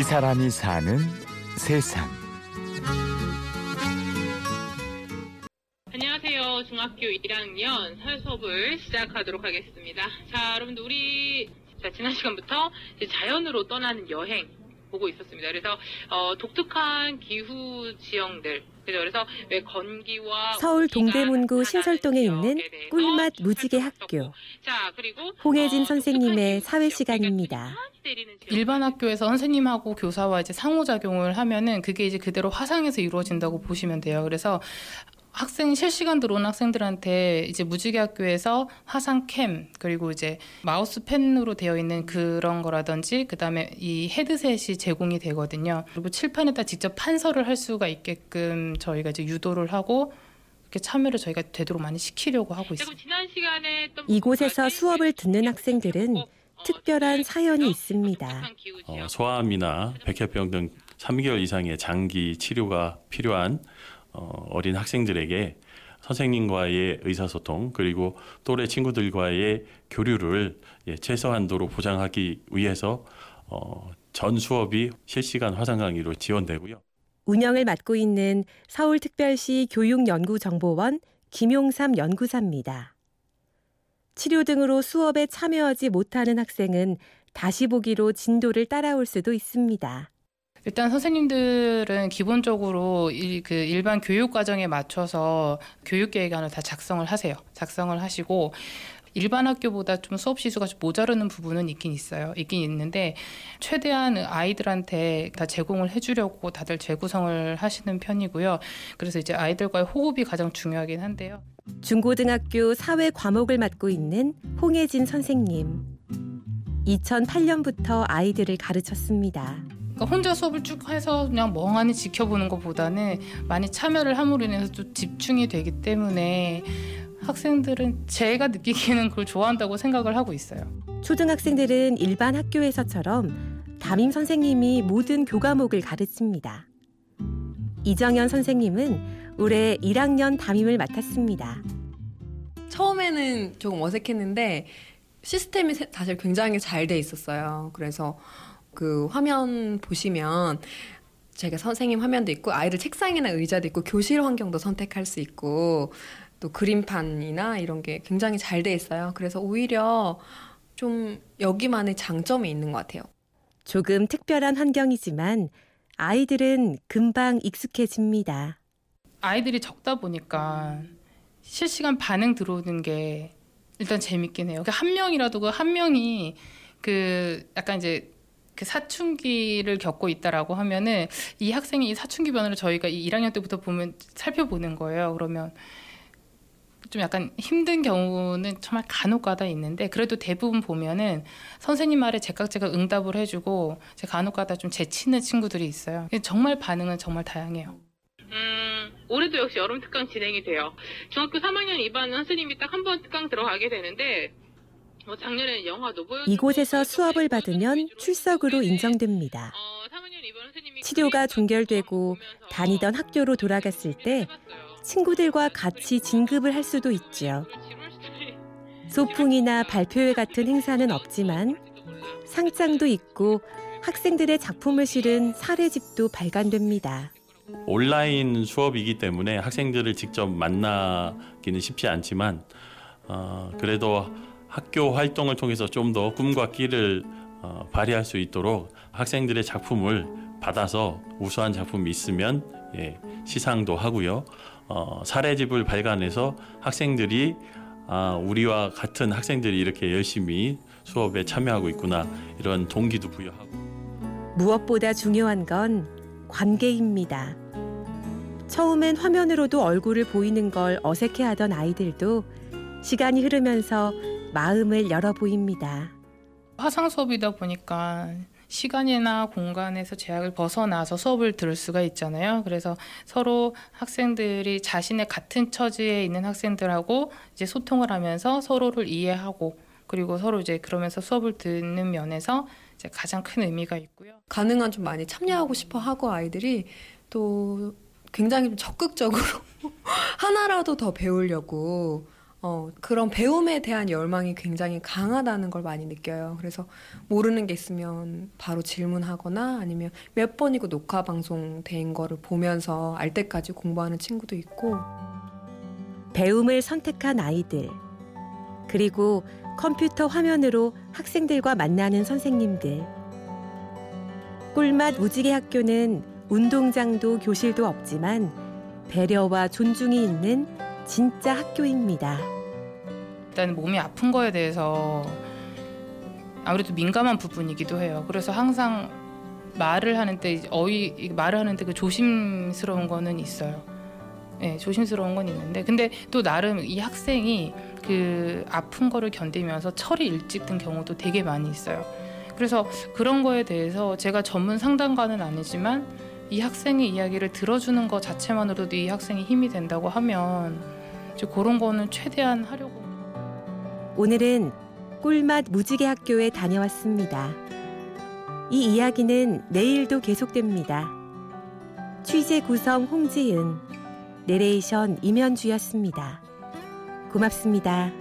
이 사람이 사는 세상. 안녕하세요. 중학교 1학년 사회 수업을 시작하도록 하겠습니다. 자, 여러분들 우리 자, 지난 시간부터 이제 자연으로 떠나는 여행 보고 있었습니다. 그래서 어, 독특한 기후 지형들 그래서 왜 건기와 서울 동대문구 신설동에 있는 꿀맛 좀 무지개. 학교. 자, 그리고 홍혜진 어, 선생님의 사회 시간입니다. 일반 학교에서 선생님하고 교사와 이제 상호작용을 하면은 그게 이제 그대로 화상에서 이루어진다고 보시면 돼요. 그래서 학생 실시간 들어오는 학생들한테 이제 무지개 학교에서 화상 캠 그리고 이제 마우스 펜으로 되어 있는 그런 거라든지 그다음에 이 헤드셋이 제공이 되거든요. 그리고 칠판에다 직접 판서를 할 수가 있게끔 저희가 이제 유도를 하고 이렇게 참여를 저희가 되도록 많이 시키려고 하고 시간에 했던 이곳에서 부분까지 수업을 듣는 학생들은 어, 특별한 사연이 독특한 있습니다. 기후 어. 소아암이나 백혈병 등 3개월 이상의 장기 치료가 필요한 어, 어린 학생들에게 선생님과의 의사소통 그리고 또래 친구들과의 교류를 예, 최소한도로 보장하기 위해서 어, 전 수업이 실시간 화상 강의로 지원되고요. 운영을 맡고 있는 서울특별시 교육연구정보원 김용삼 연구사입니다. 치료 등으로 수업에 참여하지 못하는 학생은 다시 보기로 진도를 따라올 수도 있습니다. 일단 선생님들은 기본적으로 일, 그 일반 교육 과정에 맞춰서 교육 계획안을 다 작성을 하세요. 작성을 하시고 일반 학교보다 좀 수업 시수가 좀 모자르는 부분은 있긴 있어요. 있긴 있는데 최대한 아이들한테 다 제공을 해주려고 다들 재구성을 하시는 편이고요. 그래서 이제 아이들과의 호흡이 가장 중요하긴 한데요. 중고등학교 사회 과목을 맡고 있는 홍혜진 선생님. 2008년부터 아이들을 가르쳤습니다. 그러니까 혼자 수업을 쭉 해서 그냥 멍하니 지켜보는 것보다는 많이 참여를 함으로 인해서 좀 집중이 되기 때문에 학생들은 제가 느끼기에는 그걸 좋아한다고 생각을 하고 있어요. 초등학생들은 일반 학교에서처럼 담임 선생님이 모든 교과목을 가르칩니다. 이정현 선생님은 올해 1학년 담임을 맡았습니다. 처음에는 조금 어색했는데 시스템이 세- 사실 굉장히 잘 돼 있었어요. 그래서 그 화면 보시면 제가 선생님 화면도 있고 아이들 책상이나 의자도 있고 교실 환경도 선택할 수 있고 또 그림판이나 이런 게 굉장히 잘 돼 있어요. 그래서 오히려 좀 여기만의 장점이 있는 것 같아요. 조금 특별한 환경이지만 아이들은 금방 익숙해집니다. 아이들이 적다 보니까 실시간 반응 들어오는 게 일단 재밌긴 해요. 그한 명이라도 그 한 명이 그 약간 이제 그 사춘기를 겪고 있다라고 하면은 이 학생이 이 사춘기 변화를 저희가 이 1학년 때부터 보면 살펴보는 거예요. 그러면 좀 약간 힘든 경우는 정말 간혹가다 있는데 그래도 대부분 보면은 선생님 말에 제깍제깍 응답을 해주고 제 간혹가다 좀 제치는 친구들이 있어요. 정말 반응은 정말 다양해요. 음, 올해도 역시 여름 특강 진행이 돼요. 중학교 3학년 2반 선생님이 딱 한 번 특강 들어가게 되는데, 어, 작년에는 영화도 보여 이곳에서 수업을 받으면 출석으로 인정됩니다. 어, 3학년 2반 선생님이 치료가 종결되고 다니던 학교로 돌아갔을 때. 친구들과 같이 진급을 할 수도 있지요. 소풍이나 발표회 같은 행사는 없지만 상장도 있고 학생들의 작품을 실은 사례집도 발간됩니다. 온라인 수업이기 때문에 학생들을 직접 만나기는 쉽지 않지만 어, 그래도 학교 활동을 통해서 좀 더 꿈과 끼를 어, 발휘할 수 있도록 학생들의 작품을 받아서 우수한 작품이 있으면 예, 시상도 하고요. 어, 사례집을 발간해서 학생들이 아, 우리와 같은 학생들이 이렇게 열심히 수업에 참여하고 있구나 이런 동기도 부여하고 무엇보다 중요한 건 관계입니다. 처음엔 화면으로도 얼굴을 보이는 걸 어색해하던 아이들도 시간이 흐르면서 마음을 열어 보입니다. 화상 수업이다 보니까 시간이나 공간에서 제약을 벗어나서 수업을 들을 수가 있잖아요. 그래서 서로 학생들이 자신의 같은 처지에 있는 학생들하고 이제 소통을 하면서 서로를 이해하고 그리고 서로 이제 그러면서 수업을 듣는 면에서 이제 가장 큰 의미가 있고요. 가능한 좀 많이 참여하고 싶어 하고 아이들이 또 굉장히 좀 적극적으로 하나라도 더 배우려고 어, 그런 배움에 대한 열망이 굉장히 강하다는 걸 많이 느껴요. 그래서 모르는 게 있으면 바로 질문하거나 아니면 몇 번이고 녹화 방송 된 거를 보면서 알 때까지 공부하는 친구도 있고 배움을 선택한 아이들, 그리고 컴퓨터 화면으로 학생들과 만나는 선생님들. 꿀맛 무지개 학교는 운동장도 교실도 없지만 배려와 존중이 있는 진짜 학교입니다. 일단 몸이 아픈 거에 대해서 아무래도 민감한 부분이기도 해요. 그래서 항상 말을 하는데 어휘 말을 하는데 그 조심스러운 거는 있어요. 네, 조심스러운 건 있는데 근데 또 나름 이 학생이 그 아픈 거를 견디면서 철이 일찍 든 경우도 되게 많이 있어요. 그래서 그런 거에 대해서 제가 전문 상담가는 아니지만 이 학생의 이야기를 들어주는 것 자체만으로도 이 학생이 힘이 된다고 하면 이제 그런 거는 최대한 하려고. 오늘은 꿀맛 무지개 학교에 다녀왔습니다. 이 이야기는 내일도 계속됩니다. 취재 구성 홍지은, 내레이션 임현주였습니다. 고맙습니다.